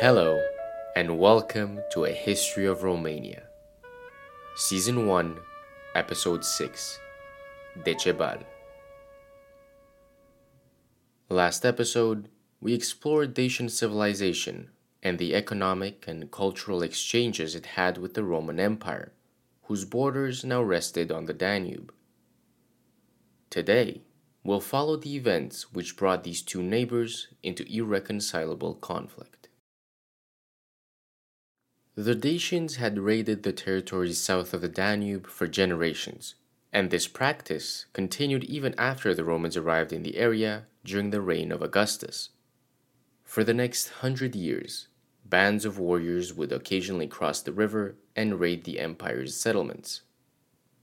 Hello, and welcome to A History of Romania. Season 1, Episode 6 Decebal. Last episode, we explored Dacian civilization and the economic and cultural exchanges it had with the Roman Empire, whose borders now rested on the Danube. Today, we'll follow the events which brought these two neighbors into irreconcilable conflict. The Dacians had raided the territories south of the Danube for generations, and this practice continued even after the Romans arrived in the area during the reign of Augustus. For the next hundred years, bands of warriors would occasionally cross the river and raid the empire's settlements.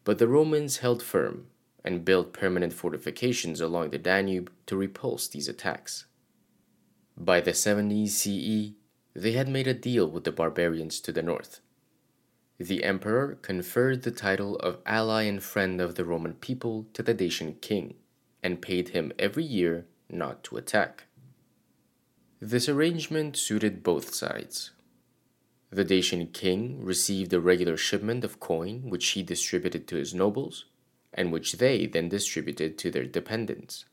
But the Romans held firm and built permanent fortifications along the Danube to repulse these attacks. By the 70s CE, they had made a deal with the barbarians to the north. The emperor conferred the title of ally and friend of the Roman people to the Dacian king and paid him every year not to attack. This arrangement suited both sides. The Dacian king received a regular shipment of coin which he distributed to his nobles, and which they then distributed to their dependents.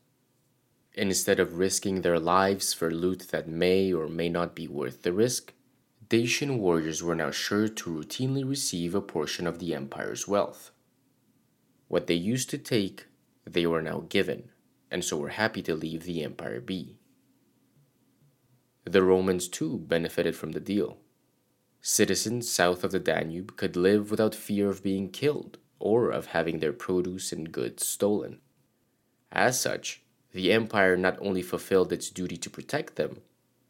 Instead of risking their lives for loot that may or may not be worth the risk, Dacian warriors were now sure to routinely receive a portion of the empire's wealth. What they used to take, they were now given, and so were happy to leave the empire be. The Romans too benefited from the deal. Citizens south of the Danube could live without fear of being killed or of having their produce and goods stolen. As such, the empire not only fulfilled its duty to protect them,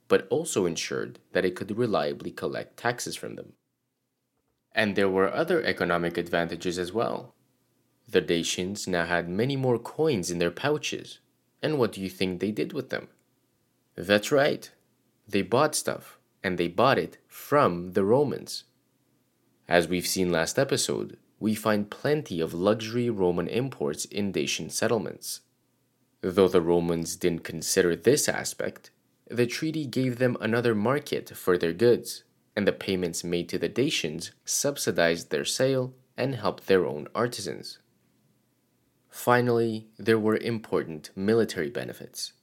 but also ensured that it could reliably collect taxes from them. And there were other economic advantages as well. The Dacians now had many more coins in their pouches, and what do you think they did with them? That's right, they bought stuff, and they bought it from the Romans. As we've seen last episode, we find plenty of luxury Roman imports in Dacian settlements. Though the Romans didn't consider this aspect, the treaty gave them another market for their goods, and the payments made to the Dacians subsidized their sale and helped their own artisans. Finally, there were important military benefits.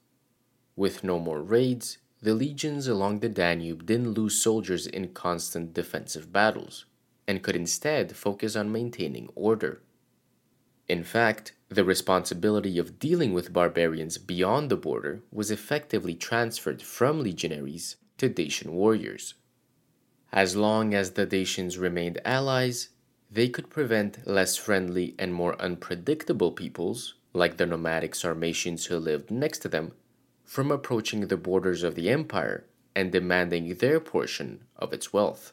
With no more raids, the legions along the Danube didn't lose soldiers in constant defensive battles and could instead focus on maintaining order. In fact, the responsibility of dealing with barbarians beyond the border was effectively transferred from legionaries to Dacian warriors. As long as the Dacians remained allies, they could prevent less friendly and more unpredictable peoples, like the nomadic Sarmatians who lived next to them, from approaching the borders of the empire and demanding their portion of its wealth.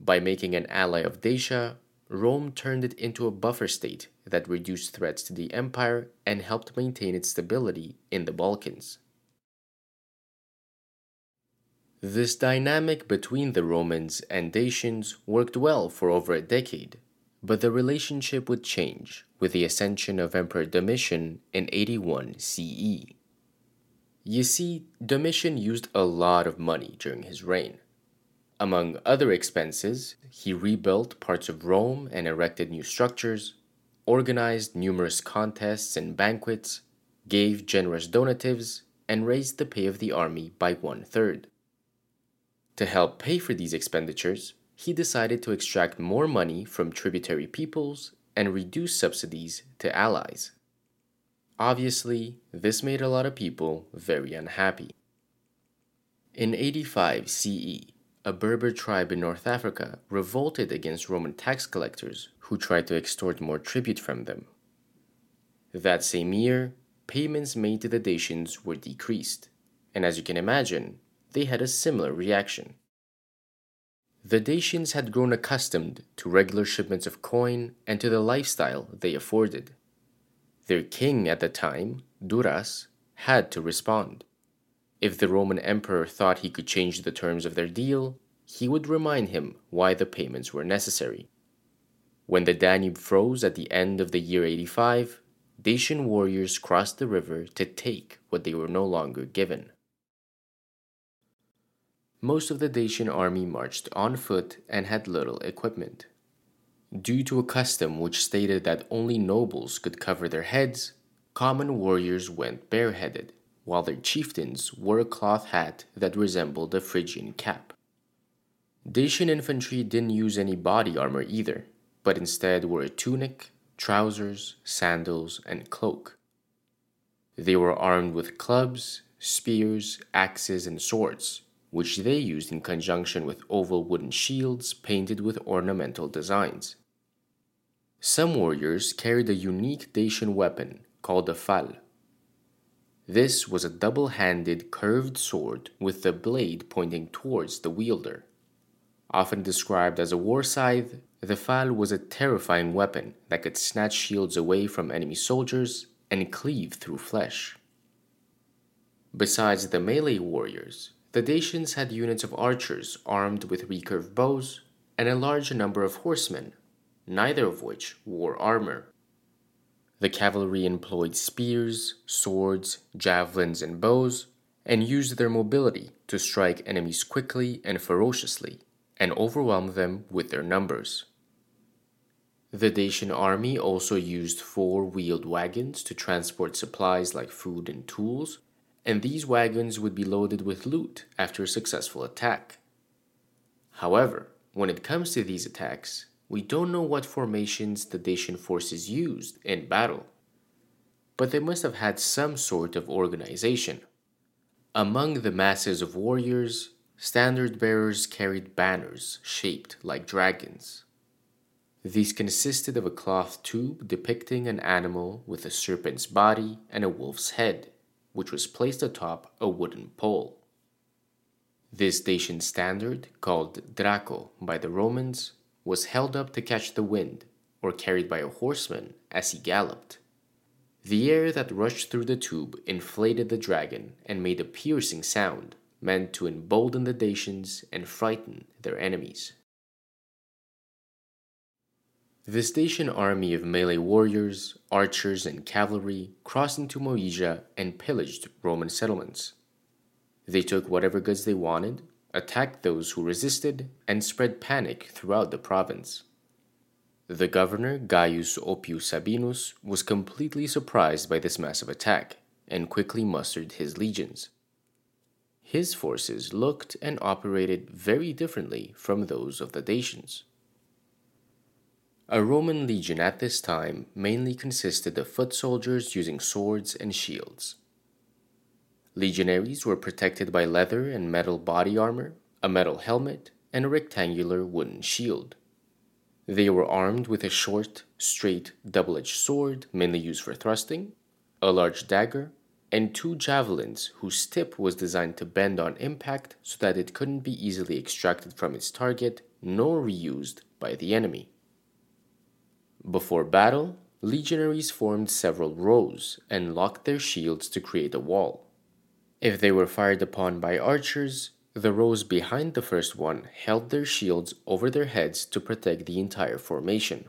By making an ally of Dacia, Rome turned it into a buffer state that reduced threats to the empire and helped maintain its stability in the Balkans. This dynamic between the Romans and Dacians worked well for over a decade, but the relationship would change with the ascension of Emperor Domitian in 81 CE. You see, Domitian used a lot of money during his reign. Among other expenses, he rebuilt parts of Rome and erected new structures, organized numerous contests and banquets, gave generous donatives, and raised the pay of the army by one third. To help pay for these expenditures, he decided to extract more money from tributary peoples and reduce subsidies to allies. Obviously, this made a lot of people very unhappy. In 85 CE, a Berber tribe in North Africa revolted against Roman tax collectors who tried to extort more tribute from them. That same year, payments made to the Dacians were decreased, and as you can imagine, they had a similar reaction. The Dacians had grown accustomed to regular shipments of coin and to the lifestyle they afforded. Their king at the time, Duras, had to respond. If the Roman emperor thought he could change the terms of their deal, he would remind him why the payments were necessary. When the Danube froze at the end of the year 85, Dacian warriors crossed the river to take what they were no longer given. most of the Dacian army marched on foot and had little equipment. Due to a custom which stated that only nobles could cover their heads, common warriors went bareheaded, while their chieftains wore a cloth hat that resembled a Phrygian cap. Dacian infantry didn't use any body armor either, but instead wore a tunic, trousers, sandals, and cloak. They were armed with clubs, spears, axes, and swords, which they used in conjunction with oval wooden shields painted with ornamental designs. Some warriors carried a unique Dacian weapon called a falx. This was a double handed curved sword with the blade pointing towards the wielder. Often described as a war scythe, the falx was a terrifying weapon that could snatch shields away from enemy soldiers and cleave through flesh. Besides the melee warriors, the Dacians had units of archers armed with recurved bows and a large number of horsemen, neither of which wore armor. The cavalry employed spears, swords, javelins, and bows, and used their mobility to strike enemies quickly and ferociously and overwhelm them with their numbers. The Dacian army also used four wheeled wagons to transport supplies like food and tools, and these wagons would be loaded with loot after a successful attack. However, when it comes to these attacks, we don't know what formations the Dacian forces used in battle, but they must have had some sort of organization. Among the masses of warriors, standard bearers carried banners shaped like dragons. These consisted of a cloth tube depicting an animal with a serpent's body and a wolf's head, which was placed atop a wooden pole. This Dacian standard, called Draco by the Romans, was held up to catch the wind or carried by a horseman as he galloped. The air that rushed through the tube inflated the dragon and made a piercing sound meant to embolden the Dacians and frighten their enemies. This Dacian army of melee warriors, archers, and cavalry crossed into Moesia and pillaged Roman settlements. They took whatever goods they wanted, attacked those who resisted, and spread panic throughout the province. The governor, Gaius Oppius Sabinus, was completely surprised by this massive attack and quickly mustered his legions. His forces looked and operated very differently from those of the Dacians. A Roman legion at this time mainly consisted of foot soldiers using swords and shields. Legionaries were protected by leather and metal body armor, a metal helmet, and a rectangular wooden shield. They were armed with a short, straight, double edged sword, mainly used for thrusting, a large dagger, and two javelins whose tip was designed to bend on impact so that it couldn't be easily extracted from its target nor reused by the enemy. Before battle, legionaries formed several rows and locked their shields to create a wall. If they were fired upon by archers, the rows behind the first one held their shields over their heads to protect the entire formation.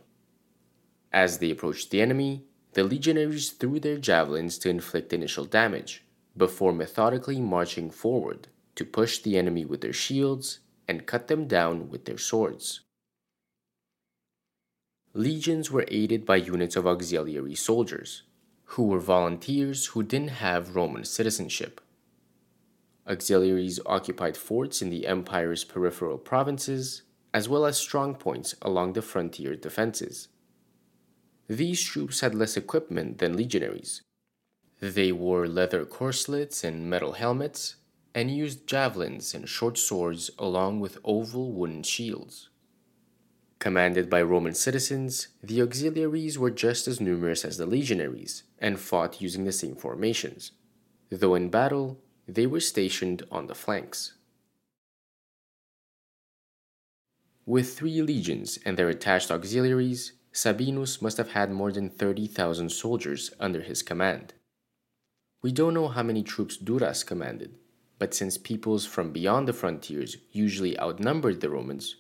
As they approached the enemy, the legionaries threw their javelins to inflict initial damage, before methodically marching forward to push the enemy with their shields and cut them down with their swords legions were aided by units of auxiliary soldiers, who were volunteers who didn't have Roman citizenship. Auxiliaries occupied forts in the empire's peripheral provinces, as well as strong points along the frontier defenses. These troops had less equipment than legionaries. They wore leather corselets and metal helmets, and used javelins and short swords along with oval wooden shields. Commanded by Roman citizens, the auxiliaries were just as numerous as the legionaries and fought using the same formations, though in battle, they were stationed on the flanks. With three legions and their attached auxiliaries, Sabinus must have had more than 30,000 soldiers under his command. We don't know how many troops Duras commanded, but since peoples from beyond the frontiers usually outnumbered the Romans,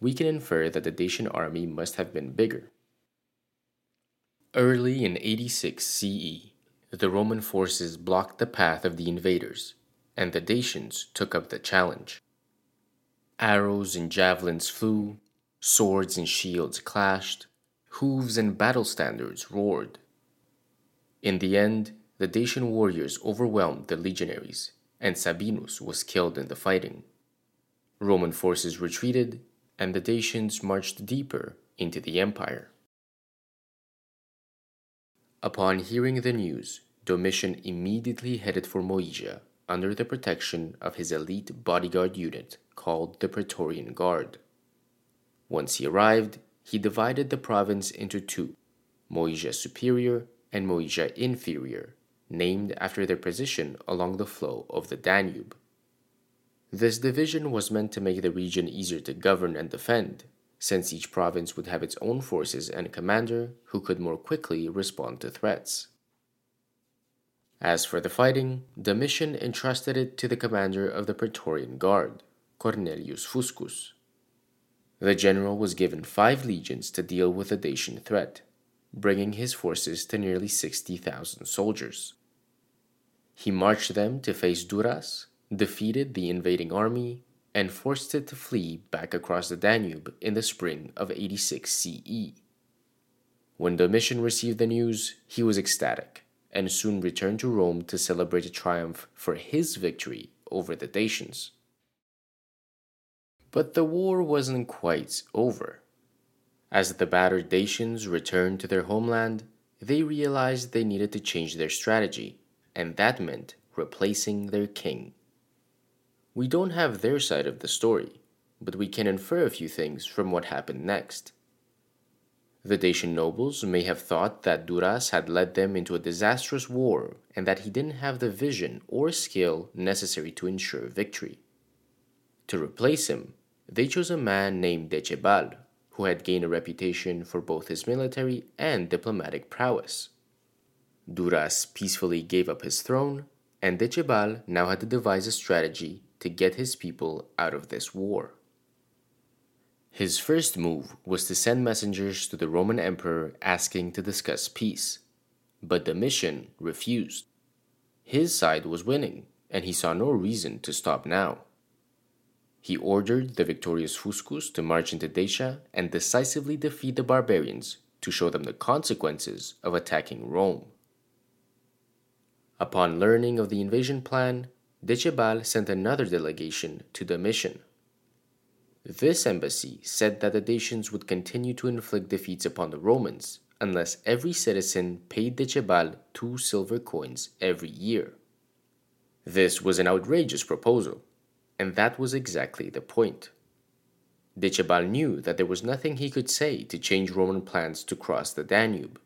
we can infer that the Dacian army must have been bigger. Early in 86 CE, the Roman forces blocked the path of the invaders, and the Dacians took up the challenge. Arrows and javelins flew, swords and shields clashed, hooves and battle standards roared. In the end, the Dacian warriors overwhelmed the legionaries, and Sabinus was killed in the fighting. Roman forces retreated, and the Dacians marched deeper into the empire. Upon hearing the news, Domitian immediately headed for Moesia under the protection of his elite bodyguard unit called the Praetorian Guard. Once he arrived, he divided the province into two Moesia Superior and Moesia Inferior, named after their position along the flow of the Danube. This division was meant to make the region easier to govern and defend, since each province would have its own forces and commander who could more quickly respond to threats. As for the fighting, Domitian entrusted it to the commander of the Praetorian Guard, Cornelius Fuscus. The general was given five legions to deal with the Dacian threat, bringing his forces to nearly 60,000 soldiers. He marched them to face Duras, defeated the invading army, and forced it to flee back across the Danube in the spring of 86 CE. When Domitian received the news, he was ecstatic and soon returned to Rome to celebrate a triumph for his victory over the Dacians. But the war wasn't quite over. As the battered Dacians returned to their homeland, they realized they needed to change their strategy, and that meant replacing their king. We don't have their side of the story, but we can infer a few things from what happened next. The Dacian nobles may have thought that Duras had led them into a disastrous war and that he didn't have the vision or skill necessary to ensure victory. To replace him, they chose a man named Decebal, who had gained a reputation for both his military and diplomatic prowess. Duras peacefully gave up his throne, and Decebal now had to devise a strategy to get his people out of this war. His first move was to send messengers to the Roman emperor asking to discuss peace, but Domitian refused. His side was winning, and he saw no reason to stop now. He ordered the victorious Fuscus to march into Dacia and decisively defeat the barbarians to show them the consequences of attacking Rome. Upon learning of the invasion plan, Decebal sent another delegation to Domitian. This embassy said that the Dacians would continue to inflict defeats upon the Romans unless every citizen paid Decebal two silver coins every year. This was an outrageous proposal, and that was exactly the point. Decebal knew that there was nothing he could say to change Roman plans to cross the Danube,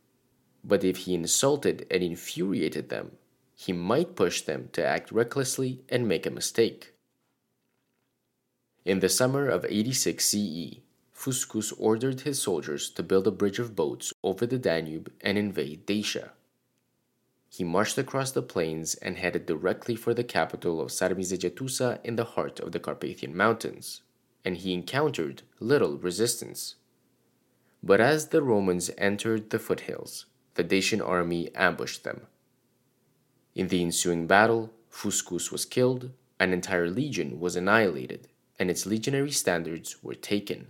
but if he insulted and infuriated them, he might push them to act recklessly and make a mistake. In the summer of 86 CE, Fuscus ordered his soldiers to build a bridge of boats over the Danube and invade Dacia. He marched across the plains and headed directly for the capital of Sarmizegetusa in the heart of the Carpathian Mountains, and he encountered little resistance. But as the Romans entered the foothills, the Dacian army ambushed them. In the ensuing battle, Fuscus was killed, an entire legion was annihilated, and its legionary standards were taken.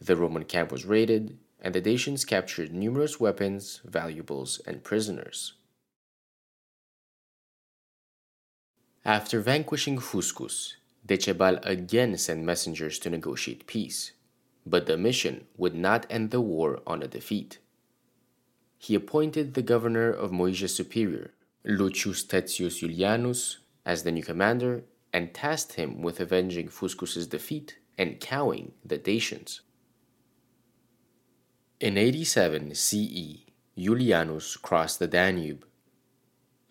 The Roman camp was raided, and the Dacians captured numerous weapons, valuables, and prisoners. After vanquishing Fuscus, Decebal again sent messengers to negotiate peace, but Domitian would not end the war on a defeat. He appointed the governor of Moesia Superior, Lucius Tettius Julianus as the new commander and tasked him with avenging Fuscus's defeat and cowing the Dacians. In 87 CE, Julianus crossed the Danube.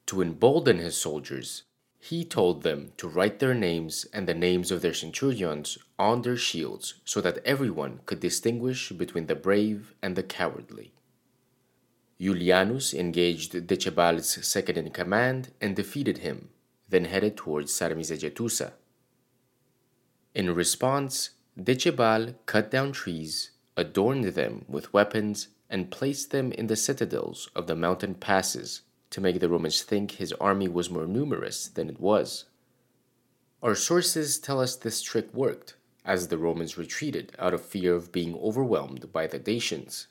To embolden his soldiers, he told them to write their names and the names of their centurions on their shields so that everyone could distinguish between the brave and the cowardly. Iulianus engaged Decebal's second in command and defeated him, then headed towards Sarmizegetusa. In response, Decebal cut down trees, adorned them with weapons, and placed them in the citadels of the mountain passes to make the Romans think his army was more numerous than it was. Our sources tell us this trick worked, as the Romans retreated out of fear of being overwhelmed by the Dacians.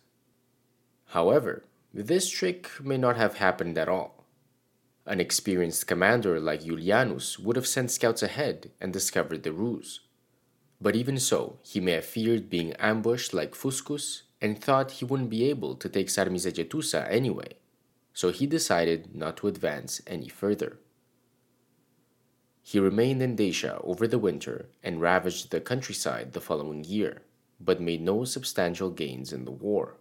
However, this trick may not have happened at all. An experienced commander like Julianus would have sent scouts ahead and discovered the ruse. But even so, he may have feared being ambushed like Fuscus and thought he wouldn't be able to take Sarmizegetusa anyway, so he decided not to advance any further. He remained in Dacia over the winter and ravaged the countryside the following year, but made no substantial gains in the war.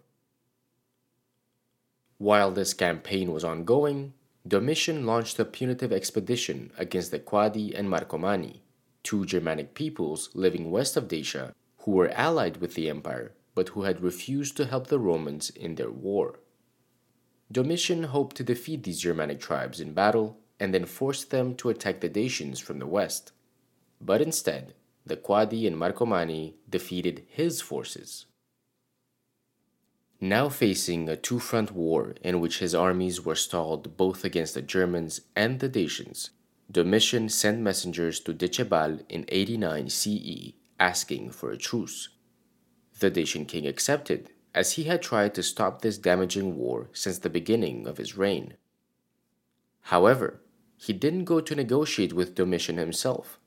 While this campaign was ongoing, Domitian launched a punitive expedition against the Quadi and Marcomanni, two Germanic peoples living west of Dacia who were allied with the empire but who had refused to help the Romans in their war. Domitian hoped to defeat these Germanic tribes in battle and then force them to attack the Dacians from the west. But instead, the Quadi and Marcomanni defeated his forces. Now facing a two front war in which his armies were stalled both against the Germans and the Dacians, Domitian sent messengers to Decebalus in 89 CE asking for a truce. The Dacian king accepted, as he had tried to stop this damaging war since the beginning of his reign. However, he didn't go to negotiate with Domitian himself.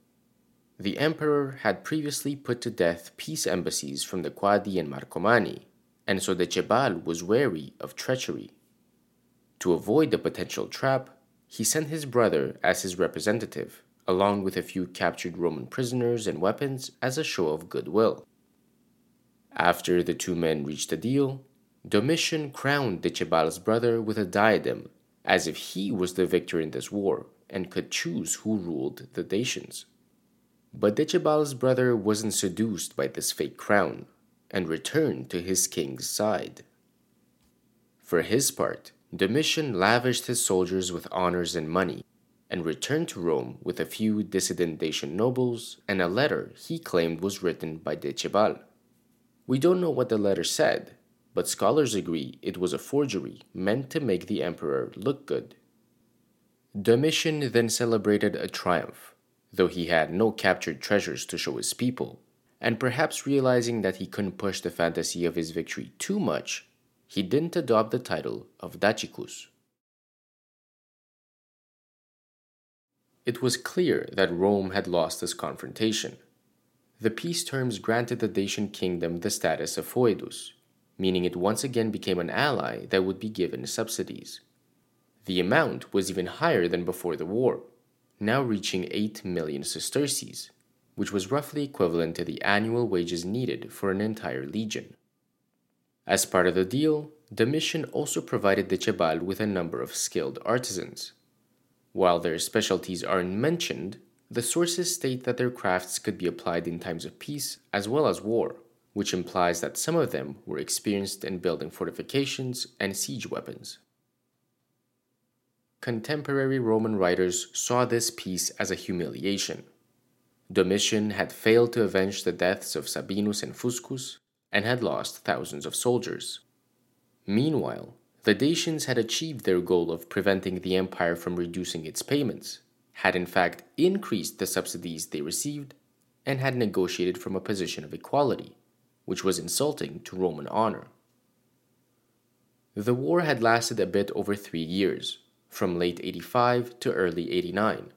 The emperor had previously put to death peace embassies from the Quadi and Marcomanni, and so Decebalus was wary of treachery. To avoid the potential trap, he sent his brother as his representative, along with a few captured Roman prisoners and weapons as a show of goodwill. After the two men reached a deal, Domitian crowned Decebalus' brother with a diadem, as if he was the victor in this war and could choose who ruled the Dacians. But Decebalus' brother wasn't seduced by this fake crown and returned to his king's side. For his part, Domitian lavished his soldiers with honors and money and returned to Rome with a few dissident Dacian nobles and a letter he claimed was written by Decebal. We don't know what the letter said, but scholars agree it was a forgery meant to make the emperor look good. Domitian then celebrated a triumph, though he had no captured treasures to show his people, and perhaps realizing that he couldn't push the fantasy of his victory too much, he didn't adopt the title of Dacicus. It was clear that Rome had lost this confrontation the peace terms granted the Dacian kingdom the status of foedus, meaning it once again became an ally that would be given subsidies. The amount was even higher than before the war, now reaching 8 million sesterces, which was roughly equivalent to the annual wages needed for an entire legion. As part of the deal, Domitian also provided Decebalus with a number of skilled artisans. While their specialties aren't mentioned, the sources state that their crafts could be applied in times of peace as well as war, which implies that some of them were experienced in building fortifications and siege weapons. Contemporary Roman writers saw this peace as a humiliation. Domitian had failed to avenge the deaths of Sabinus and Fuscus and had lost thousands of soldiers. Meanwhile, the Dacians had achieved their goal of preventing the empire from reducing its payments had in fact increased the subsidies they received and had negotiated from a position of equality, which was insulting to Roman honor. The war had lasted a bit over three years, from late 85 to early 89,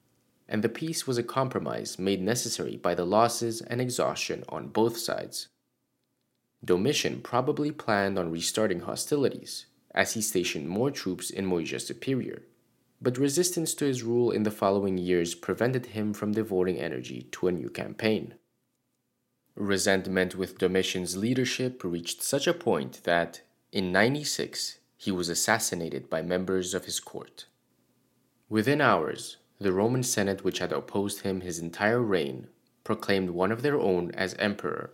and the peace was a compromise made necessary by the losses and exhaustion on both sides. Domitian probably planned on restarting hostilities, as he stationed more troops in Moesia Superior but resistance to his rule in the following years prevented him from devoting energy to a new campaign. Resentment with Domitian's leadership reached such a point that, in 96, he was assassinated by members of his court. Within hours, the Roman Senate, which had opposed him his entire reign, proclaimed one of their own as emperor.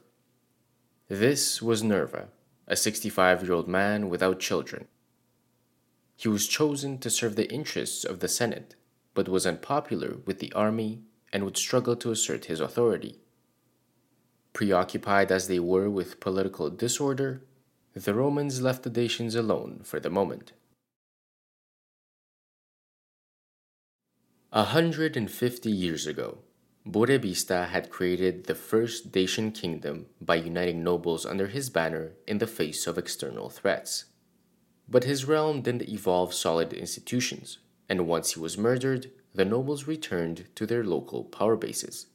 This was Nerva, a 65 year old man without children he was chosen to serve the interests of the Senate, but was unpopular with the army and would struggle to assert his authority. Preoccupied as they were with political disorder, the Romans left the Dacians alone for the moment. A hundred and fifty years ago, Burebista had created the first Dacian kingdom by uniting nobles under his banner in the face of external threats. But his realm didn't evolve solid institutions, and once he was murdered, the nobles returned to their local power bases.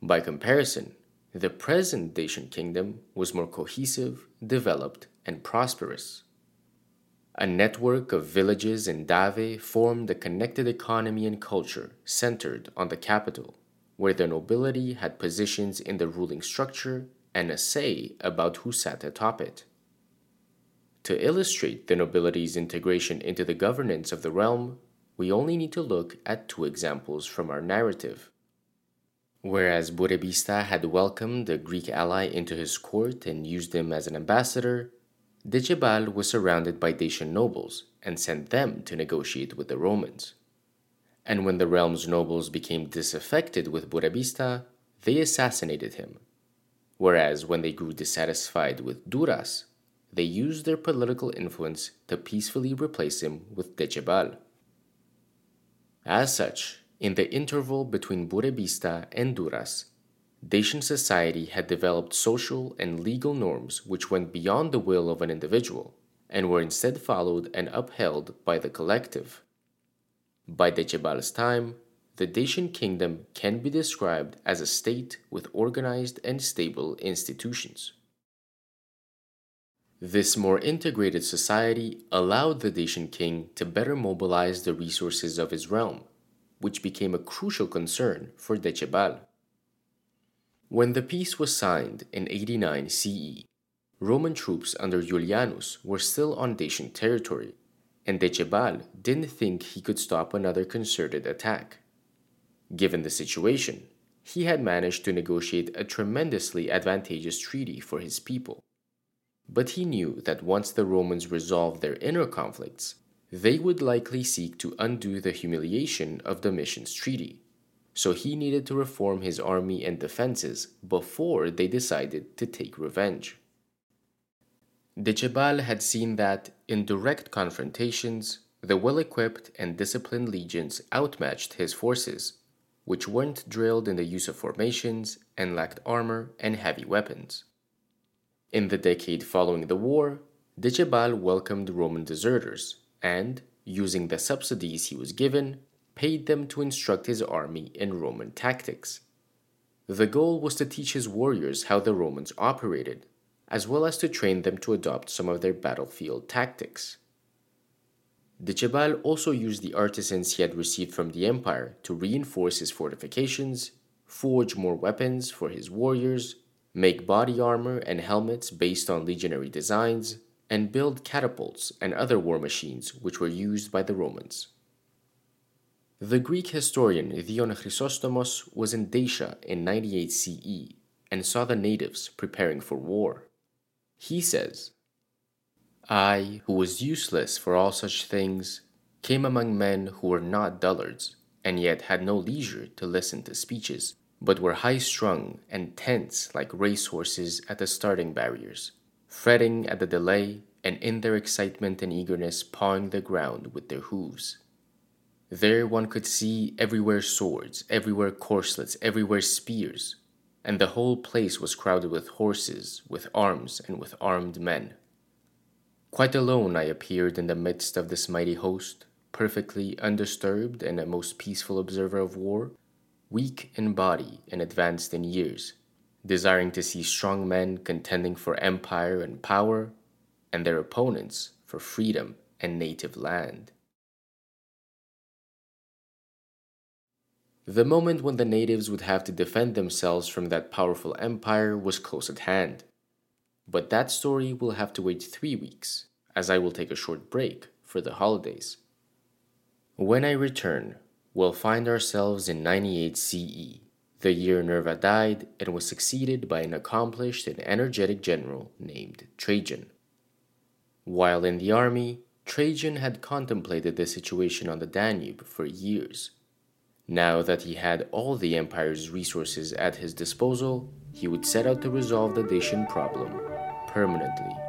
By comparison, the present Dacian kingdom was more cohesive, developed, and prosperous. A network of villages in Dave formed a connected economy and culture centered on the capital, where the nobility had positions in the ruling structure and a say about who sat atop it. To illustrate the nobility's integration into the governance of the realm, we only need to look at two examples from our narrative. Whereas Burebista had welcomed a Greek ally into his court and used him as an ambassador, Decebalus was surrounded by Dacian nobles and sent them to negotiate with the Romans. And when the realm's nobles became disaffected with Burebista, they assassinated him. Whereas when they grew dissatisfied with Duras, they used their political influence to peacefully replace him with Decebalus. As such, in the interval between Burebista and Duras, Dacian society had developed social and legal norms which went beyond the will of an individual and were instead followed and upheld by the collective. By Decebalus' time, the Dacian kingdom can be described as a state with organized and stable institutions. This more integrated society allowed the Dacian king to better mobilize the resources of his realm, which became a crucial concern for Decebalus. When the peace was signed in 89 CE, Roman troops under Julianus were still on Dacian territory, and Decebalus didn't think he could stop another concerted attack. Given the situation, he had managed to negotiate a tremendously advantageous treaty for his people. But he knew that once the Romans resolved their inner conflicts, they would likely seek to undo the humiliation of Domitian's treaty so he needed to reform his army and defenses before they decided to take revenge. Decebalus had seen that, in direct confrontations, the well equipped and disciplined legions outmatched his forces, which weren't drilled in the use of formations and lacked armor and heavy weapons. In the decade following the war, Decebalus welcomed Roman deserters and, using the subsidies he was given, paid them to instruct his army in Roman tactics. The goal was to teach his warriors how the Romans operated, as well as to train them to adopt some of their battlefield tactics. Decebalus also used the artisans he had received from the empire to reinforce his fortifications, forge more weapons for his warriors, make body armor and helmets based on legionary designs, and build catapults and other war machines which were used by the Romans. The Greek historian Dion Chrysostomos was in Dacia in 98 CE and saw the natives preparing for war. He says, I, who was useless for all such things, came among men who were not dullards, and yet had no leisure to listen to speeches, but were high strung and tense like racehorses at the starting barriers, fretting at the delay, and in their excitement and eagerness pawing the ground with their hooves. There one could see everywhere swords, everywhere corslets, everywhere spears, and the whole place was crowded with horses, with arms, and with armed men. Quite alone I appeared in the midst of this mighty host, perfectly undisturbed and a most peaceful observer of war, weak in body and advanced in years, desiring to see strong men contending for empire and power, and their opponents for freedom and native land. The moment when the natives would have to defend themselves from that powerful empire was close at hand. But that story will have to wait three weeks, as I will take a short break for the holidays. When I return, we'll find ourselves in 98 CE, the year Nerva died and was succeeded by an accomplished and energetic general named Trajan. While in the army, Trajan had contemplated the situation on the Danube for years now that he had all the empire's resources at his disposal, he would set out to resolve the Dacian problem permanently.